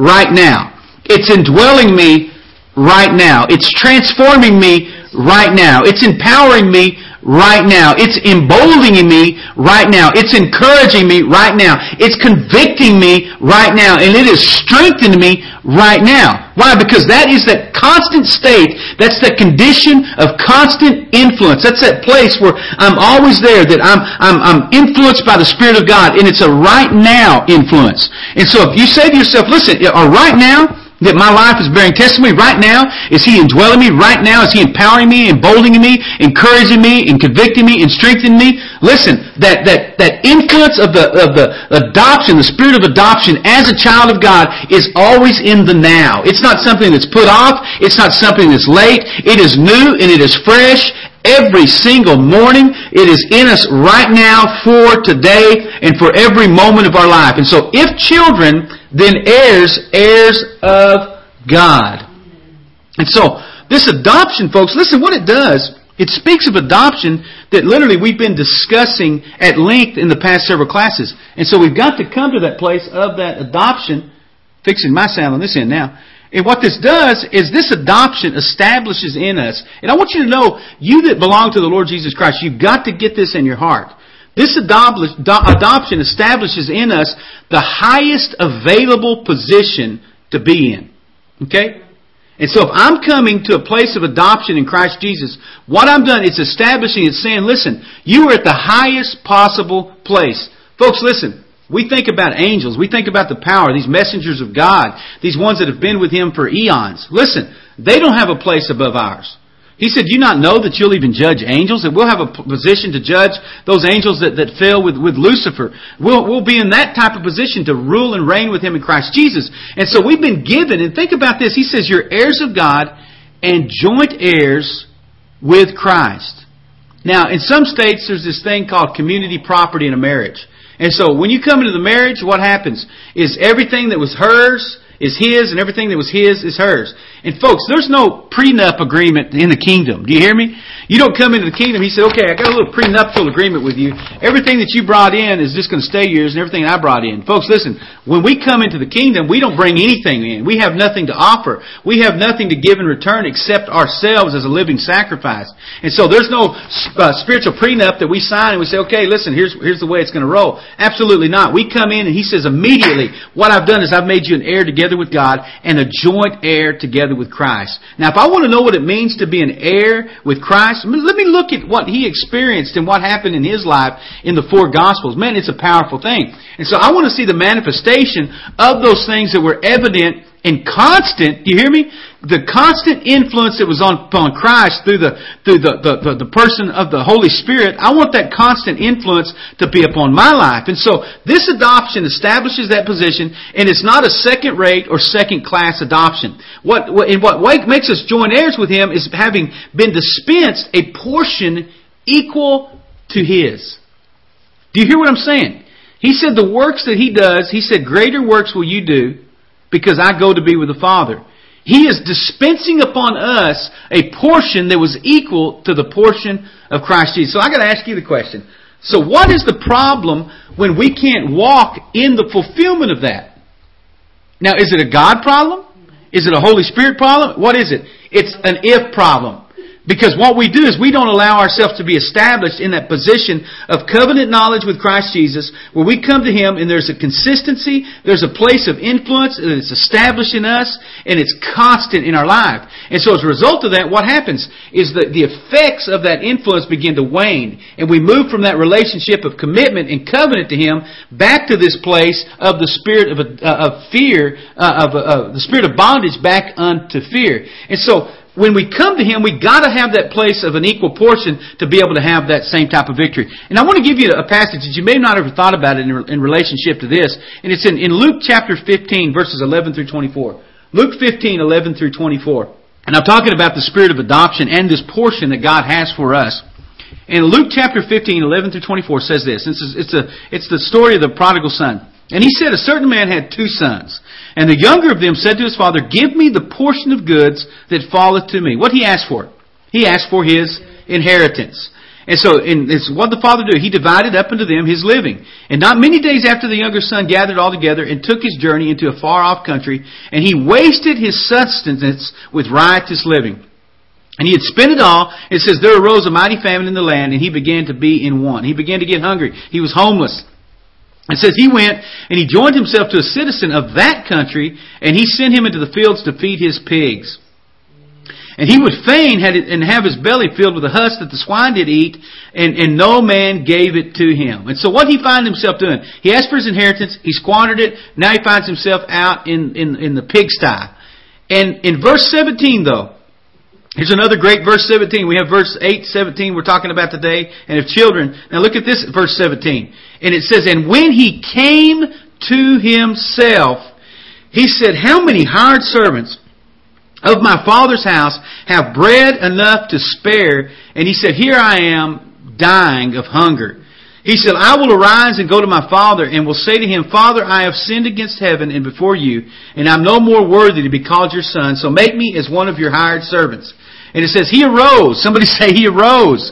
Speaker 1: right now. It's indwelling me right now. It's transforming me right now. It's empowering me right now. It's emboldening me right now. It's encouraging me right now. It's convicting me right now. And it is strengthening me right now. Why? Because that is that constant state. That's that condition of constant influence. That's that place where I'm always there, that I'm, I'm, I'm influenced by the Spirit of God. And it's a right now influence. And so if you say to yourself, listen, a right now, that my life is bearing testimony right now? Is He indwelling me right now? Is He empowering me, emboldening me, encouraging me, and convicting me, and strengthening me? Listen, that, that, that influence of the, of the adoption, the spirit of adoption as a child of God is always in the now. It's not something that's put off. It's not something that's late. It is new and it is fresh every single morning. It is in us right now for today and for every moment of our life. And so if children, then heirs, heirs of God. And so this adoption, folks, listen what it does. It speaks of adoption that literally we've been discussing at length in the past several classes. And so we've got to come to that place of that adoption. Fixing my sound on this end now. And what this does is this adoption establishes in us, and I want you to know, you that belong to the Lord Jesus Christ, you've got to get this in your heart. This adoption establishes in us the highest available position to be in. Okay? And so if I'm coming to a place of adoption in Christ Jesus, what I'm done is establishing, it's saying, listen, you are at the highest possible place. Folks, listen, we think about angels. We think about the power, these messengers of God, these ones that have been with Him for eons. Listen, they don't have a place above ours. He said, you not know that you'll even judge angels? That we'll have a position to judge those angels that, that fell with, with Lucifer. We'll, we'll be in that type of position to rule and reign with Him in Christ Jesus. And so we've been given, and think about this, He says, you're heirs of God and joint heirs with Christ. Now, in some states, there's this thing called community property in a marriage. And so when you come into the marriage, what happens is everything that was hers is his and everything that was his is hers. And folks, there's no prenup agreement in the kingdom. Do you hear me? You don't come into the kingdom. He said, okay, I got a little prenuptial agreement with you. Everything that you brought in is just going to stay yours and everything I brought in. Folks, listen, when we come into the kingdom, we don't bring anything in. We have nothing to offer. We have nothing to give in return except ourselves as a living sacrifice. And so there's no uh, spiritual prenup that we sign and we say, okay, listen, here's, here's the way it's going to roll. Absolutely not. We come in and he says immediately, what I've done is I've made you an heir together together with God and a joint heir together with Christ. Now, if I want to know what it means to be an heir with Christ, let me look at what he experienced and what happened in his life in the four gospels. Man, it's a powerful thing. And so I want to see the manifestation of those things that were evident and constant, do you hear me? the constant influence that was on, upon Christ through the through the, the, the, the, person of the Holy Spirit, I want that constant influence to be upon my life. And so this adoption establishes that position, and it's not a second rate or second class adoption. What and what makes us joint heirs with him is having been dispensed a portion equal to his. Do you hear what I'm saying? He said the works that he does, he said, Greater works will you do, because I go to be with the Father. He is dispensing upon us a portion that was equal to the portion of Christ Jesus. So I gotta ask you the question. So what is the problem when we can't walk in the fulfillment of that? Now, is it a God problem? Is it a Holy Spirit problem? What is it? It's an if problem. Because what we do is we don't allow ourselves to be established in that position of covenant knowledge with Christ Jesus, where we come to Him and there's a consistency, there's a place of influence, and it's established in us, and it's constant in our life. And so as a result of that, what happens is that the effects of that influence begin to wane, and we move from that relationship of commitment and covenant to Him back to this place of the spirit of, uh, of fear, uh, of, uh, the spirit of bondage back unto fear. And so when we come to Him, we got to have that place of an equal portion to be able to have that same type of victory. And I want to give you a passage that you may not have thought about it in, in relationship to this, and it's in, in Luke chapter 15, verses 11 through 24. Luke 15, 11 through 24. And I'm talking about the spirit of adoption and this portion that God has for us. And Luke chapter 15, 11 through 24 says this. It's, it's, a, it's the story of the prodigal son. And he said, A certain man had two sons. And the younger of them said to his father, Give me the portion of goods that falleth to me. What he asked for? He asked for his inheritance. And so, and it's what the father did. He divided up unto them his living. And not many days after the younger son gathered all together and took his journey into a far off country, and he wasted his substance with riotous living. And he had spent it all. It says, There arose a mighty famine in the land, and he began to be in want. He began to get hungry. He was homeless. It says he went and he joined himself to a citizen of that country, and he sent him into the fields to feed his pigs. And he would fain had it, and have his belly filled with the husk that the swine did eat, and, and no man gave it to him. And so what he find himself doing? He asked for his inheritance, he squandered it, now he finds himself out in, in, in the pigsty. And in verse 17 though, Here's another great verse 17. We have verse 8, 17 we're talking about today, and of children. Now look at this verse 17. And it says, And when he came to himself, he said, How many hired servants of my father's house have bread enough to spare? And he said, Here I am dying of hunger. He said, I will arise and go to my father and will say to him, Father, I have sinned against heaven and before you, and I'm no more worthy to be called your son, so make me as one of your hired servants. And it says, He arose. Somebody say, He arose.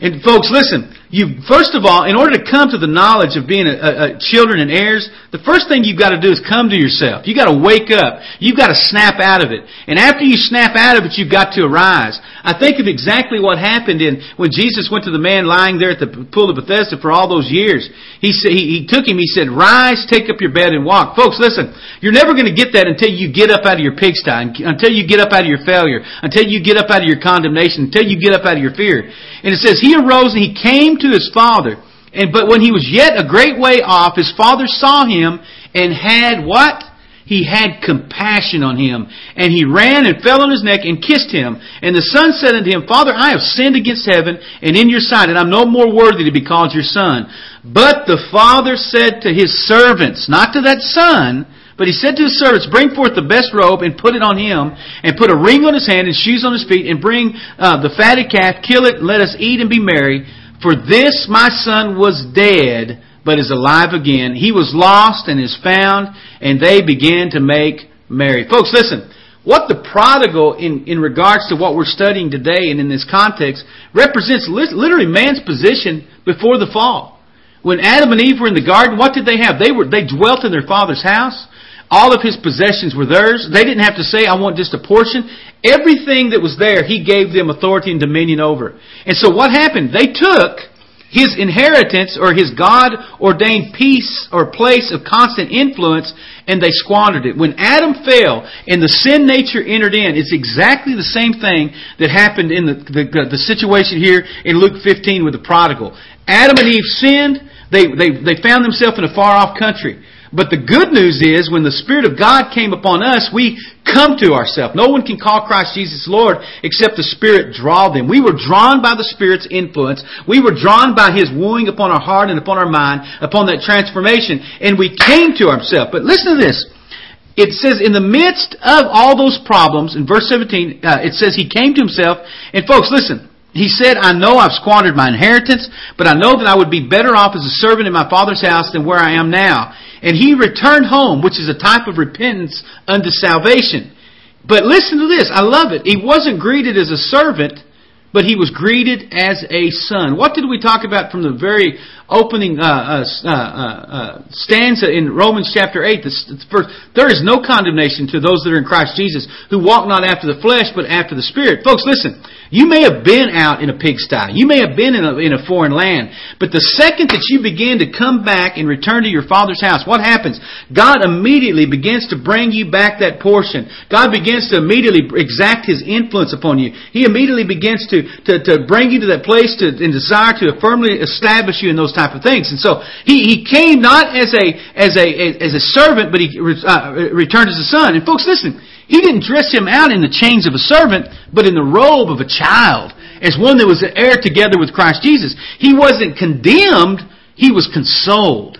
Speaker 1: And folks, listen, you first of all, in order to come to the knowledge of being a, a, a children and heirs, the first thing you've got to do is come to yourself. You've got to wake up. You've got to snap out of it. And after you snap out of it, you've got to arise. I think of exactly what happened in when Jesus went to the man lying there at the pool of Bethesda for all those years. He said, he, he took him. He said, "Rise, take up your bed and walk." Folks, listen. You're never going to get that until you get up out of your pigsty, until you get up out of your failure, until you get up out of your condemnation, until you get up out of your fear. And it says, "He arose and he came." to his father. And but when he was yet a great way off, his father saw him and had what? He had compassion on him. And he ran and fell on his neck and kissed him. And the son said unto him, Father, I have sinned against heaven and in your sight, and I'm no more worthy to be called your son. But the father said to his servants, not to that son, but he said to his servants, Bring forth the best robe and put it on him, and put a ring on his hand and shoes on his feet, and bring uh, the fatted calf, kill it, and let us eat and be merry. For this my son was dead, but is alive again. He was lost and is found, and they began to make merry. Folks, listen. What the prodigal, in, in regards to what we're studying today and in this context, represents literally man's position before the fall. When Adam and Eve were in the garden, what did they have? They were they dwelt in their father's house. All of his possessions were theirs. They didn't have to say, I want just a portion. Everything that was there, he gave them authority and dominion over. And so what happened? They took his inheritance or his God ordained peace or place of constant influence and they squandered it. When Adam fell and the sin nature entered in, it's exactly the same thing that happened in the, the, the situation here in Luke 15 with the prodigal. Adam and Eve sinned. They, they, they found themselves in a far off country. But the good news is when the Spirit of God came upon us, we come to ourselves. No one can call Christ Jesus Lord except the Spirit draw them. We were drawn by the Spirit's influence. We were drawn by His wooing upon our heart and upon our mind, upon that transformation, and we came to ourselves. But listen to this. It says in the midst of all those problems, in verse 17, uh, it says He came to Himself, and folks, listen, he said, I know I've squandered my inheritance, but I know that I would be better off as a servant in my father's house than where I am now. And he returned home, which is a type of repentance unto salvation. But listen to this. I love it. He wasn't greeted as a servant, but he was greeted as a son. What did we talk about from the very opening uh, uh, uh, stanza in Romans chapter 8? The first, there is no condemnation to those that are in Christ Jesus who walk not after the flesh, but after the Spirit. Folks, listen. You may have been out in a pigsty. You may have been in a, in a foreign land. But the second that you begin to come back and return to your father's house, what happens? God immediately begins to bring you back that portion. God begins to immediately exact His influence upon you. He immediately begins to, to, to bring you to that place to, and desire to firmly establish you in those type of things. And so He, he came not as a, as a, as a servant, but He uh, returned as a son. And folks, listen, he didn't dress him out in the chains of a servant, but in the robe of a child, as one that was heir together with Christ Jesus. He wasn't condemned, he was consoled.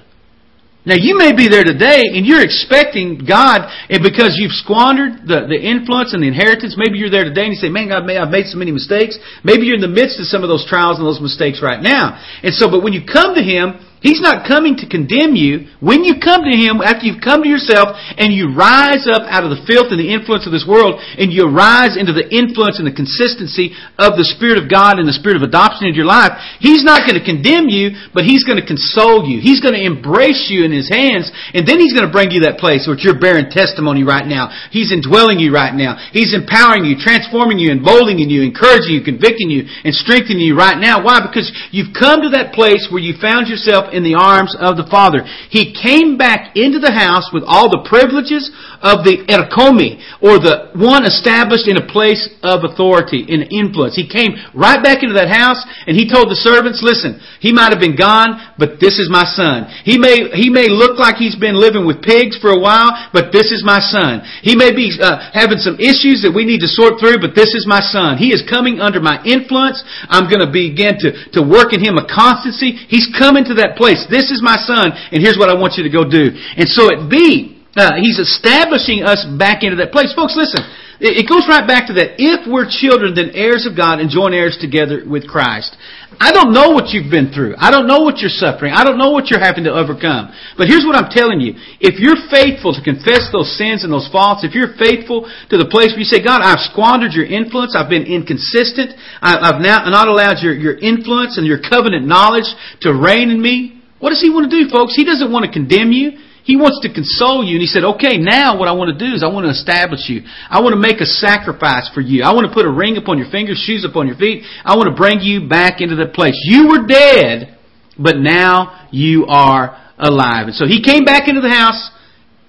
Speaker 1: Now you may be there today and you're expecting God, and because you've squandered the, the influence and the inheritance, maybe you're there today and you say, man, God, I've made so many mistakes. Maybe you're in the midst of some of those trials and those mistakes right now. And so, but when you come to Him, He's not coming to condemn you. When you come to Him, after you've come to yourself and you rise up out of the filth and the influence of this world and you rise into the influence and the consistency of the Spirit of God and the Spirit of adoption into your life, He's not going to condemn you, but He's going to console you. He's going to embrace you in His hands and then He's going to bring you that place where you're bearing testimony right now. He's indwelling you right now. He's empowering you, transforming you, emboldening you, encouraging you, convicting you, and strengthening you right now. Why? Because you've come to that place where you found yourself in the arms of the father. He came back into the house with all the privileges of the erkomi, or the one established in a place of authority, in influence. He came right back into that house and he told the servants, listen, he might have been gone, but this is my son. He may, he may look like he's been living with pigs for a while, but this is my son. He may be uh, having some issues that we need to sort through, but this is my son. He is coming under my influence. I'm going to begin to, to work in him a constancy. He's coming to that place. This is my son, and here's what I want you to go do. And so at B, uh, he's establishing us back into that place. Folks, listen. It, it goes right back to that. If we're children, then heirs of God and joint heirs together with Christ. I don't know what you've been through. I don't know what you're suffering. I don't know what you're having to overcome. But here's what I'm telling you. If you're faithful to confess those sins and those faults, if you're faithful to the place where you say, God, I've squandered your influence. I've been inconsistent. I, have not allowed your, your influence and your covenant knowledge to reign in me. What does he want to do, folks? He doesn't want to condemn you. He wants to console you, and he said, Okay, now what I want to do is I want to establish you. I want to make a sacrifice for you. I want to put a ring upon your fingers, shoes upon your feet. I want to bring you back into the place. You were dead, but now you are alive. And so he came back into the house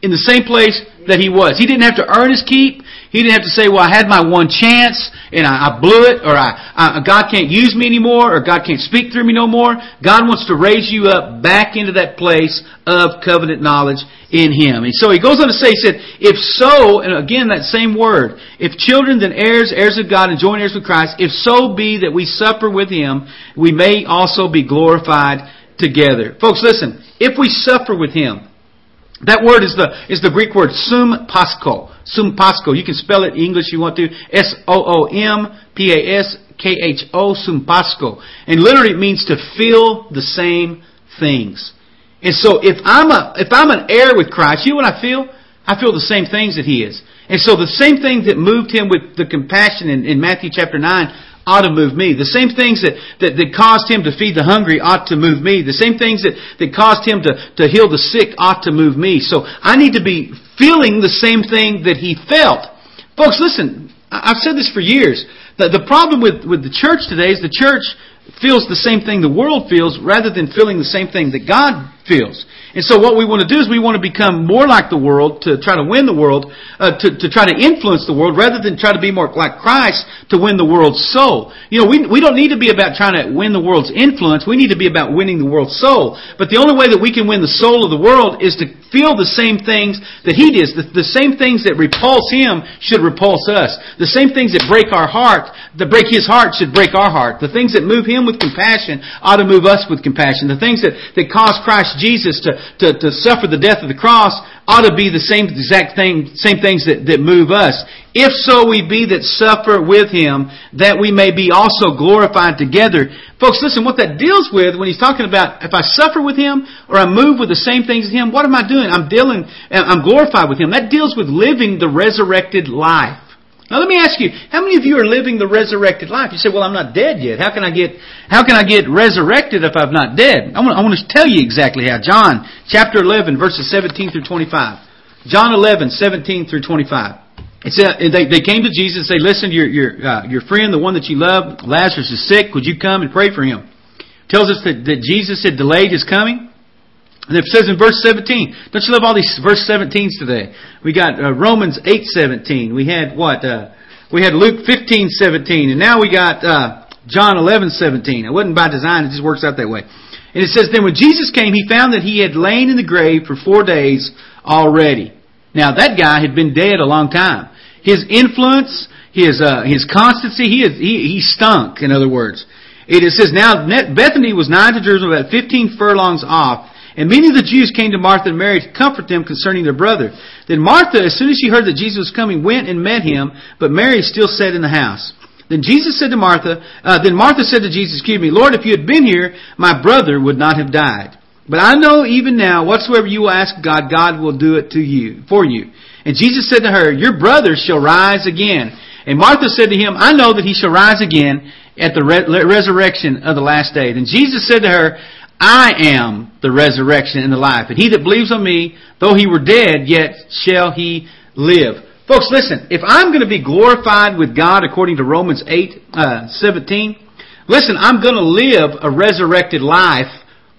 Speaker 1: in the same place that he was. He didn't have to earn his keep. He didn't have to say, well, I had my one chance and I, I blew it or I, I, God can't use me anymore or God can't speak through me no more. God wants to raise you up back into that place of covenant knowledge in Him. And so he goes on to say, he said, if so, and again that same word, if children then heirs, heirs of God and joint heirs with Christ, if so be that we suffer with Him, we may also be glorified together. Folks, listen, if we suffer with Him, that word is the, is the Greek word sum pasco. Sum pasco. You can spell it English you want to. S-O-O-M-P-A-S-K-H-O, sum pasco. And literally it means to feel the same things. And so if I'm a, if I'm an heir with Christ, you know what I feel? I feel the same things that he is. And so the same things that moved him with the compassion in, in Matthew chapter 9, ought to move me. The same things that, that, that caused him to feed the hungry ought to move me. The same things that, that caused him to, to heal the sick ought to move me. So I need to be feeling the same thing that he felt. Folks, listen, I've said this for years. The, the problem with, with the church today is the church feels the same thing the world feels rather than feeling the same thing that God feels. And so what we want to do is we want to become more like the world to try to win the world, uh, to, to try to influence the world rather than try to be more like Christ to win the world's soul. You know, we, we don't need to be about trying to win the world's influence. We need to be about winning the world's soul. But the only way that we can win the soul of the world is to feel the same things that he does. The, the same things that repulse him should repulse us. The same things that break our heart, that break his heart should break our heart. The things that move him with compassion ought to move us with compassion. The things that, that cause Christ Jesus to, to, to suffer the death of the cross ought to be the same exact thing, same things that, that move us. If so we be that suffer with him, that we may be also glorified together. Folks, listen, what that deals with when he's talking about if I suffer with him or I move with the same things as him, what am I doing? I'm dealing, I'm glorified with him. That deals with living the resurrected life. Now let me ask you, how many of you are living the resurrected life? You say, well, I'm not dead yet. How can I get, how can I get resurrected if I'm not dead? I want, I want to tell you exactly how. John chapter 11 verses 17 through 25. John 11, 17 through 25. It said, they, they came to Jesus and said, listen, your, your, uh, your friend, the one that you love, Lazarus is sick. Would you come and pray for him? tells us that, that Jesus had delayed his coming. And it says in verse 17, don't you love all these verse 17s today? We got uh, Romans 8:17. We had what? Uh, we had Luke 15:17, and now we got uh, John 11:17. It wasn't by design; it just works out that way. And it says, then when Jesus came, he found that he had lain in the grave for four days already. Now that guy had been dead a long time. His influence, his uh, his constancy, he, is, he he stunk. In other words, it says now Bethany was nigh to Jerusalem, about fifteen furlongs off and many of the Jews came to Martha and Mary to comfort them concerning their brother. Then Martha, as soon as she heard that Jesus was coming, went and met him, but Mary still sat in the house. Then Jesus said to Martha, uh, then Martha said to Jesus, excuse me, Lord, if you had been here, my brother would not have died. But I know even now, whatsoever you will ask God, God will do it to you, for you. And Jesus said to her, your brother shall rise again. And Martha said to him, I know that he shall rise again at the re- resurrection of the last day. Then Jesus said to her, I am the resurrection and the life. And he that believes on me, though he were dead, yet shall he live. Folks, listen, if I'm going to be glorified with God according to Romans 8, uh, 17, listen, I'm going to live a resurrected life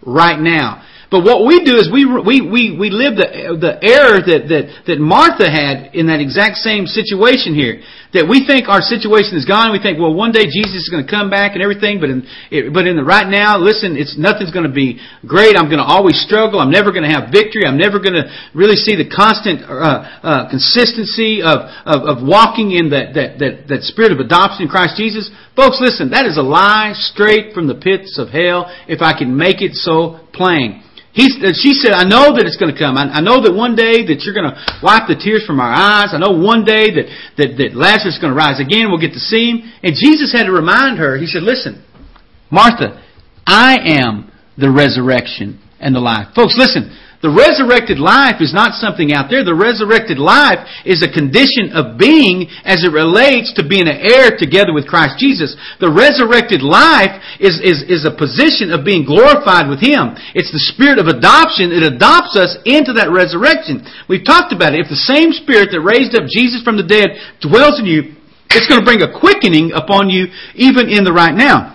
Speaker 1: right now. But what we do is we, we, we, we live the, the error that, that, that Martha had in that exact same situation here. That we think our situation is gone. We think, well, one day Jesus is going to come back and everything, but in, it, but in the right now, listen, it's nothing's going to be great. I'm going to always struggle. I'm never going to have victory. I'm never going to really see the constant uh, uh, consistency of, of, of walking in that, that, that, that spirit of adoption in Christ Jesus. Folks, listen, that is a lie straight from the pits of hell, if I can make it so plain. He, uh, she said, I know that it's going to come. I, I know that one day that you're going to wipe the tears from our eyes. I know one day that, that, that Lazarus is going to rise again. We'll get to see him. And Jesus had to remind her, he said, listen, Martha, I am the resurrection and the life. Folks, listen, the resurrected life is not something out there. The resurrected life is a condition of being as it relates to being an heir together with Christ Jesus. The resurrected life is, is, is a position of being glorified with Him. It's the spirit of adoption. It adopts us into that resurrection. We've talked about it. If the same spirit that raised up Jesus from the dead dwells in you, it's going to bring a quickening upon you even in the right now.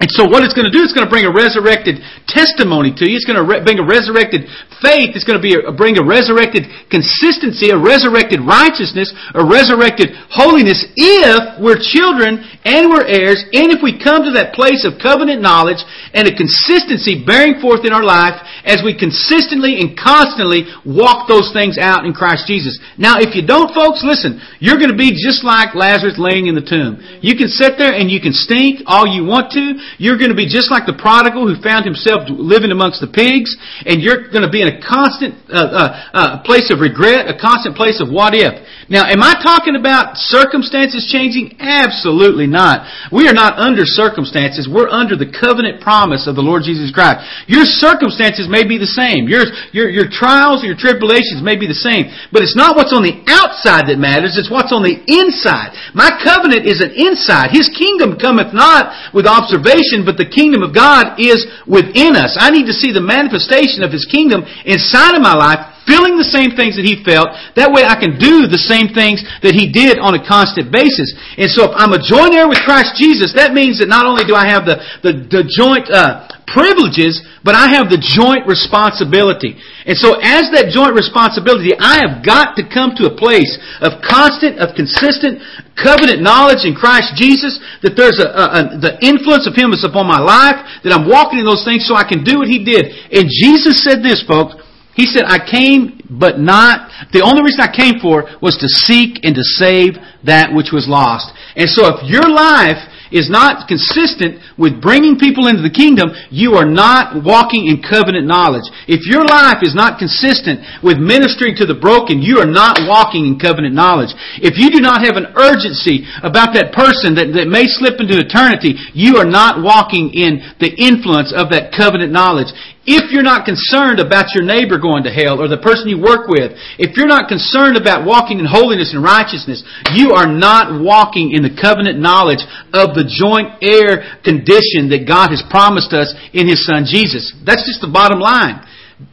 Speaker 1: And so what it's going to do, it's going to bring a resurrected testimony to you. It's going to re- bring a resurrected faith. It's going to be a, bring a resurrected consistency, a resurrected righteousness, a resurrected holiness if we're children and we're heirs and if we come to that place of covenant knowledge and a consistency bearing forth in our life as we consistently and constantly walk those things out in Christ Jesus. Now if you don't folks, listen, you're going to be just like Lazarus laying in the tomb. You can sit there and you can stink all you want to you're going to be just like the prodigal who found himself living amongst the pigs, and you're going to be in a constant uh, uh, uh, place of regret, a constant place of what if. Now, am I talking about circumstances changing? Absolutely not. We are not under circumstances. We're under the covenant promise of the Lord Jesus Christ. Your circumstances may be the same. Your, your, your trials, your tribulations may be the same. But it's not what's on the outside that matters. It's what's on the inside. My covenant is an inside. His kingdom cometh not with observation salvation, but the kingdom of God is within us. I need to see the manifestation of His kingdom inside of my life feeling the same things that he felt. That way I can do the same things that he did on a constant basis. And so if I'm a joint heir with Christ Jesus, that means that not only do I have the, the, the joint uh, privileges, but I have the joint responsibility. And so as that joint responsibility, I have got to come to a place of constant, of consistent covenant knowledge in Christ Jesus, that there's a, a, a the influence of him is upon my life, that I'm walking in those things so I can do what he did. And Jesus said this, folks, he said, I came, but not, the only reason I came for was to seek and to save that which was lost. And so if your life is not consistent with bringing people into the kingdom, you are not walking in covenant knowledge. If your life is not consistent with ministering to the broken, you are not walking in covenant knowledge. If you do not have an urgency about that person that, that may slip into eternity, you are not walking in the influence of that covenant knowledge. If you're not concerned about your neighbor going to hell or the person you work with, if you're not concerned about walking in holiness and righteousness, you are not walking in the covenant knowledge of the joint heir condition that God has promised us in His Son Jesus. That's just the bottom line.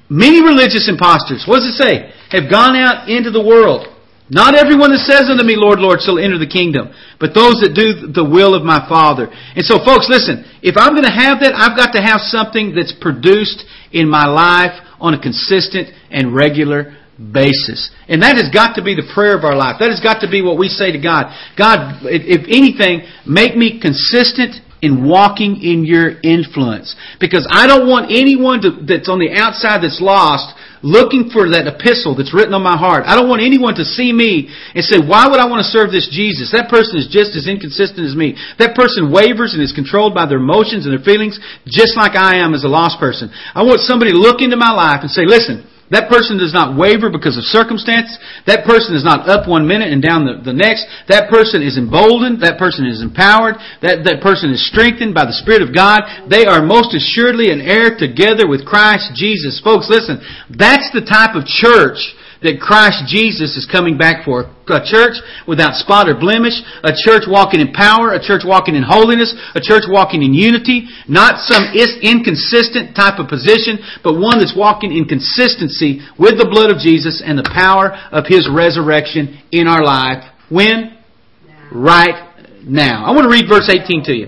Speaker 1: Many religious impostors, what does it say? Have gone out into the world not everyone that says unto me, Lord, Lord, shall enter the kingdom, but those that do the will of my Father. And so, folks, listen, if I'm going to have that, I've got to have something that's produced in my life on a consistent and regular basis. And that has got to be the prayer of our life. That has got to be what we say to God. God, if anything, make me consistent in walking in your influence. Because I don't want anyone to, that's on the outside that's lost looking for that epistle that's written on my heart. I don't want anyone to see me and say, why would I want to serve this Jesus? That person is just as inconsistent as me. That person wavers and is controlled by their emotions and their feelings just like I am as a lost person. I want somebody to look into my life and say, listen, that person does not waver because of circumstance. That person is not up one minute and down the, the next. That person is emboldened. That person is empowered. That, that person is strengthened by the Spirit of God. They are most assuredly an heir together with Christ Jesus. Folks, listen, that's the type of church that Christ Jesus is coming back for a church without spot or blemish, a church walking in power, a church walking in holiness, a church walking in unity, not some inconsistent type of position, but one that's walking in consistency with the blood of Jesus and the power of His resurrection in our life. When? Now. Right now. I want to read verse 18 to you.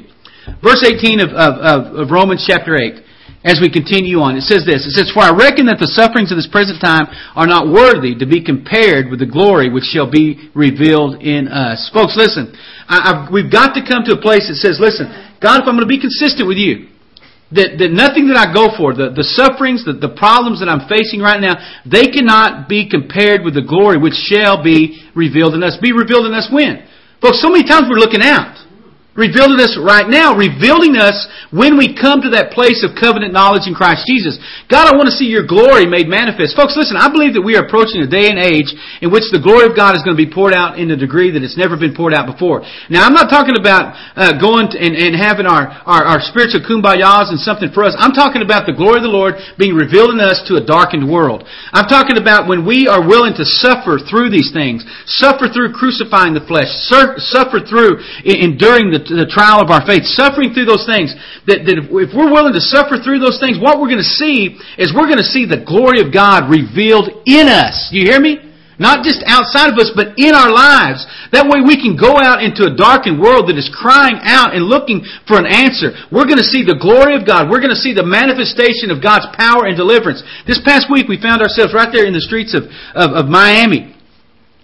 Speaker 1: Verse 18 of, of, of Romans chapter 8 as we continue on. It says this. It says, For I reckon that the sufferings of this present time are not worthy to be compared with the glory which shall be revealed in us. Folks, listen. I, we've got to come to a place that says, listen, God, if I'm going to be consistent with you, that, that nothing that I go for, the, the sufferings, the, the problems that I'm facing right now, they cannot be compared with the glory which shall be revealed in us. Be revealed in us when? Folks, so many times we're looking out. Revealed to us right now, revealing us when we come to that place of covenant knowledge in Christ Jesus. God, I want to see your glory made manifest. Folks, listen, I believe that we are approaching a day and age in which the glory of God is going to be poured out in a degree that it's never been poured out before. Now, I'm not talking about uh, going and, and, having our, our, our spiritual kumbayas and something for us. I'm talking about the glory of the Lord being revealed in us to a darkened world. I'm talking about when we are willing to suffer through these things, suffer through crucifying the flesh, suffer through enduring the the, trial of our faith, suffering through those things. That, that if, if we're willing to suffer through those things, what we're going to see is we're going to see the glory of God revealed in us. You hear me? Not just outside of us, but in our lives. That way we can go out into a darkened world that is crying out and looking for an answer. We're going to see the glory of God. We're going to see the manifestation of God's power and deliverance. This past week we found ourselves right there in the streets of, of, of Miami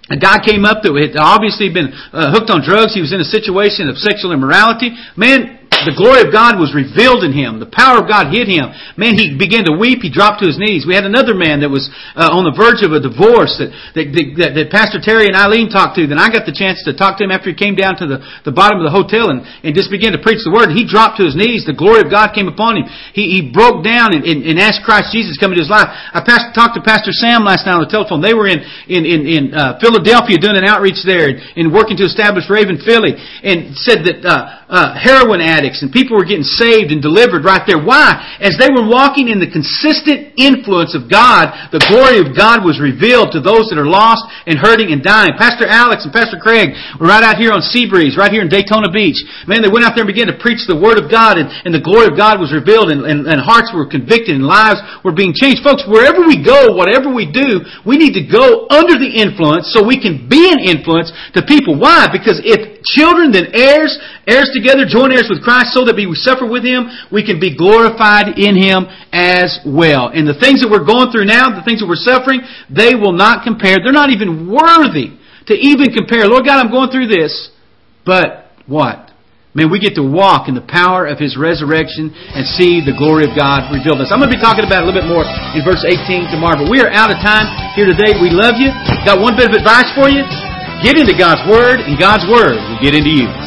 Speaker 1: a guy came up that had obviously been uh, hooked on drugs. He was in a situation of sexual immorality. Man, the glory of God was revealed in him. The power of God hit him. Man, he began to weep. He dropped to his knees. We had another man that was uh, on the verge of a divorce that that, that, that, Pastor Terry and Eileen talked to. Then I got the chance to talk to him after he came down to the, the bottom of the hotel and, and just began to preach the word. And he dropped to his knees. The glory of God came upon him. He, he broke down and, and, and asked Christ Jesus to come into his life. I passed, talked to Pastor Sam last night on the telephone. They were in, in, in, in uh, Philadelphia doing an outreach there and, and working to establish Raven Philly and said that, uh, uh, heroin addicts and people were getting saved and delivered right there. Why? As they were walking in the consistent influence of God, the glory of God was revealed to those that are lost and hurting and dying. Pastor Alex and Pastor Craig were right out here on Seabreeze, right here in Daytona Beach. Man, they went out there and began to preach the Word of God and, and the glory of God was revealed and, and, and hearts were convicted and lives were being changed. Folks, wherever we go, whatever we do, we need to go under the influence so we can be an influence to people. Why? Because if children, then heirs, heirs to together, join heirs with Christ, so that we suffer with Him, we can be glorified in Him as well. And the things that we're going through now, the things that we're suffering, they will not compare. They're not even worthy to even compare. Lord God, I'm going through this, but what? Man, we get to walk in the power of His resurrection and see the glory of God revealed us. I'm going to be talking about it a little bit more in verse 18 tomorrow, but we are out of time here today. We love you. Got one bit of advice for you. Get into God's Word, and God's Word will get into you.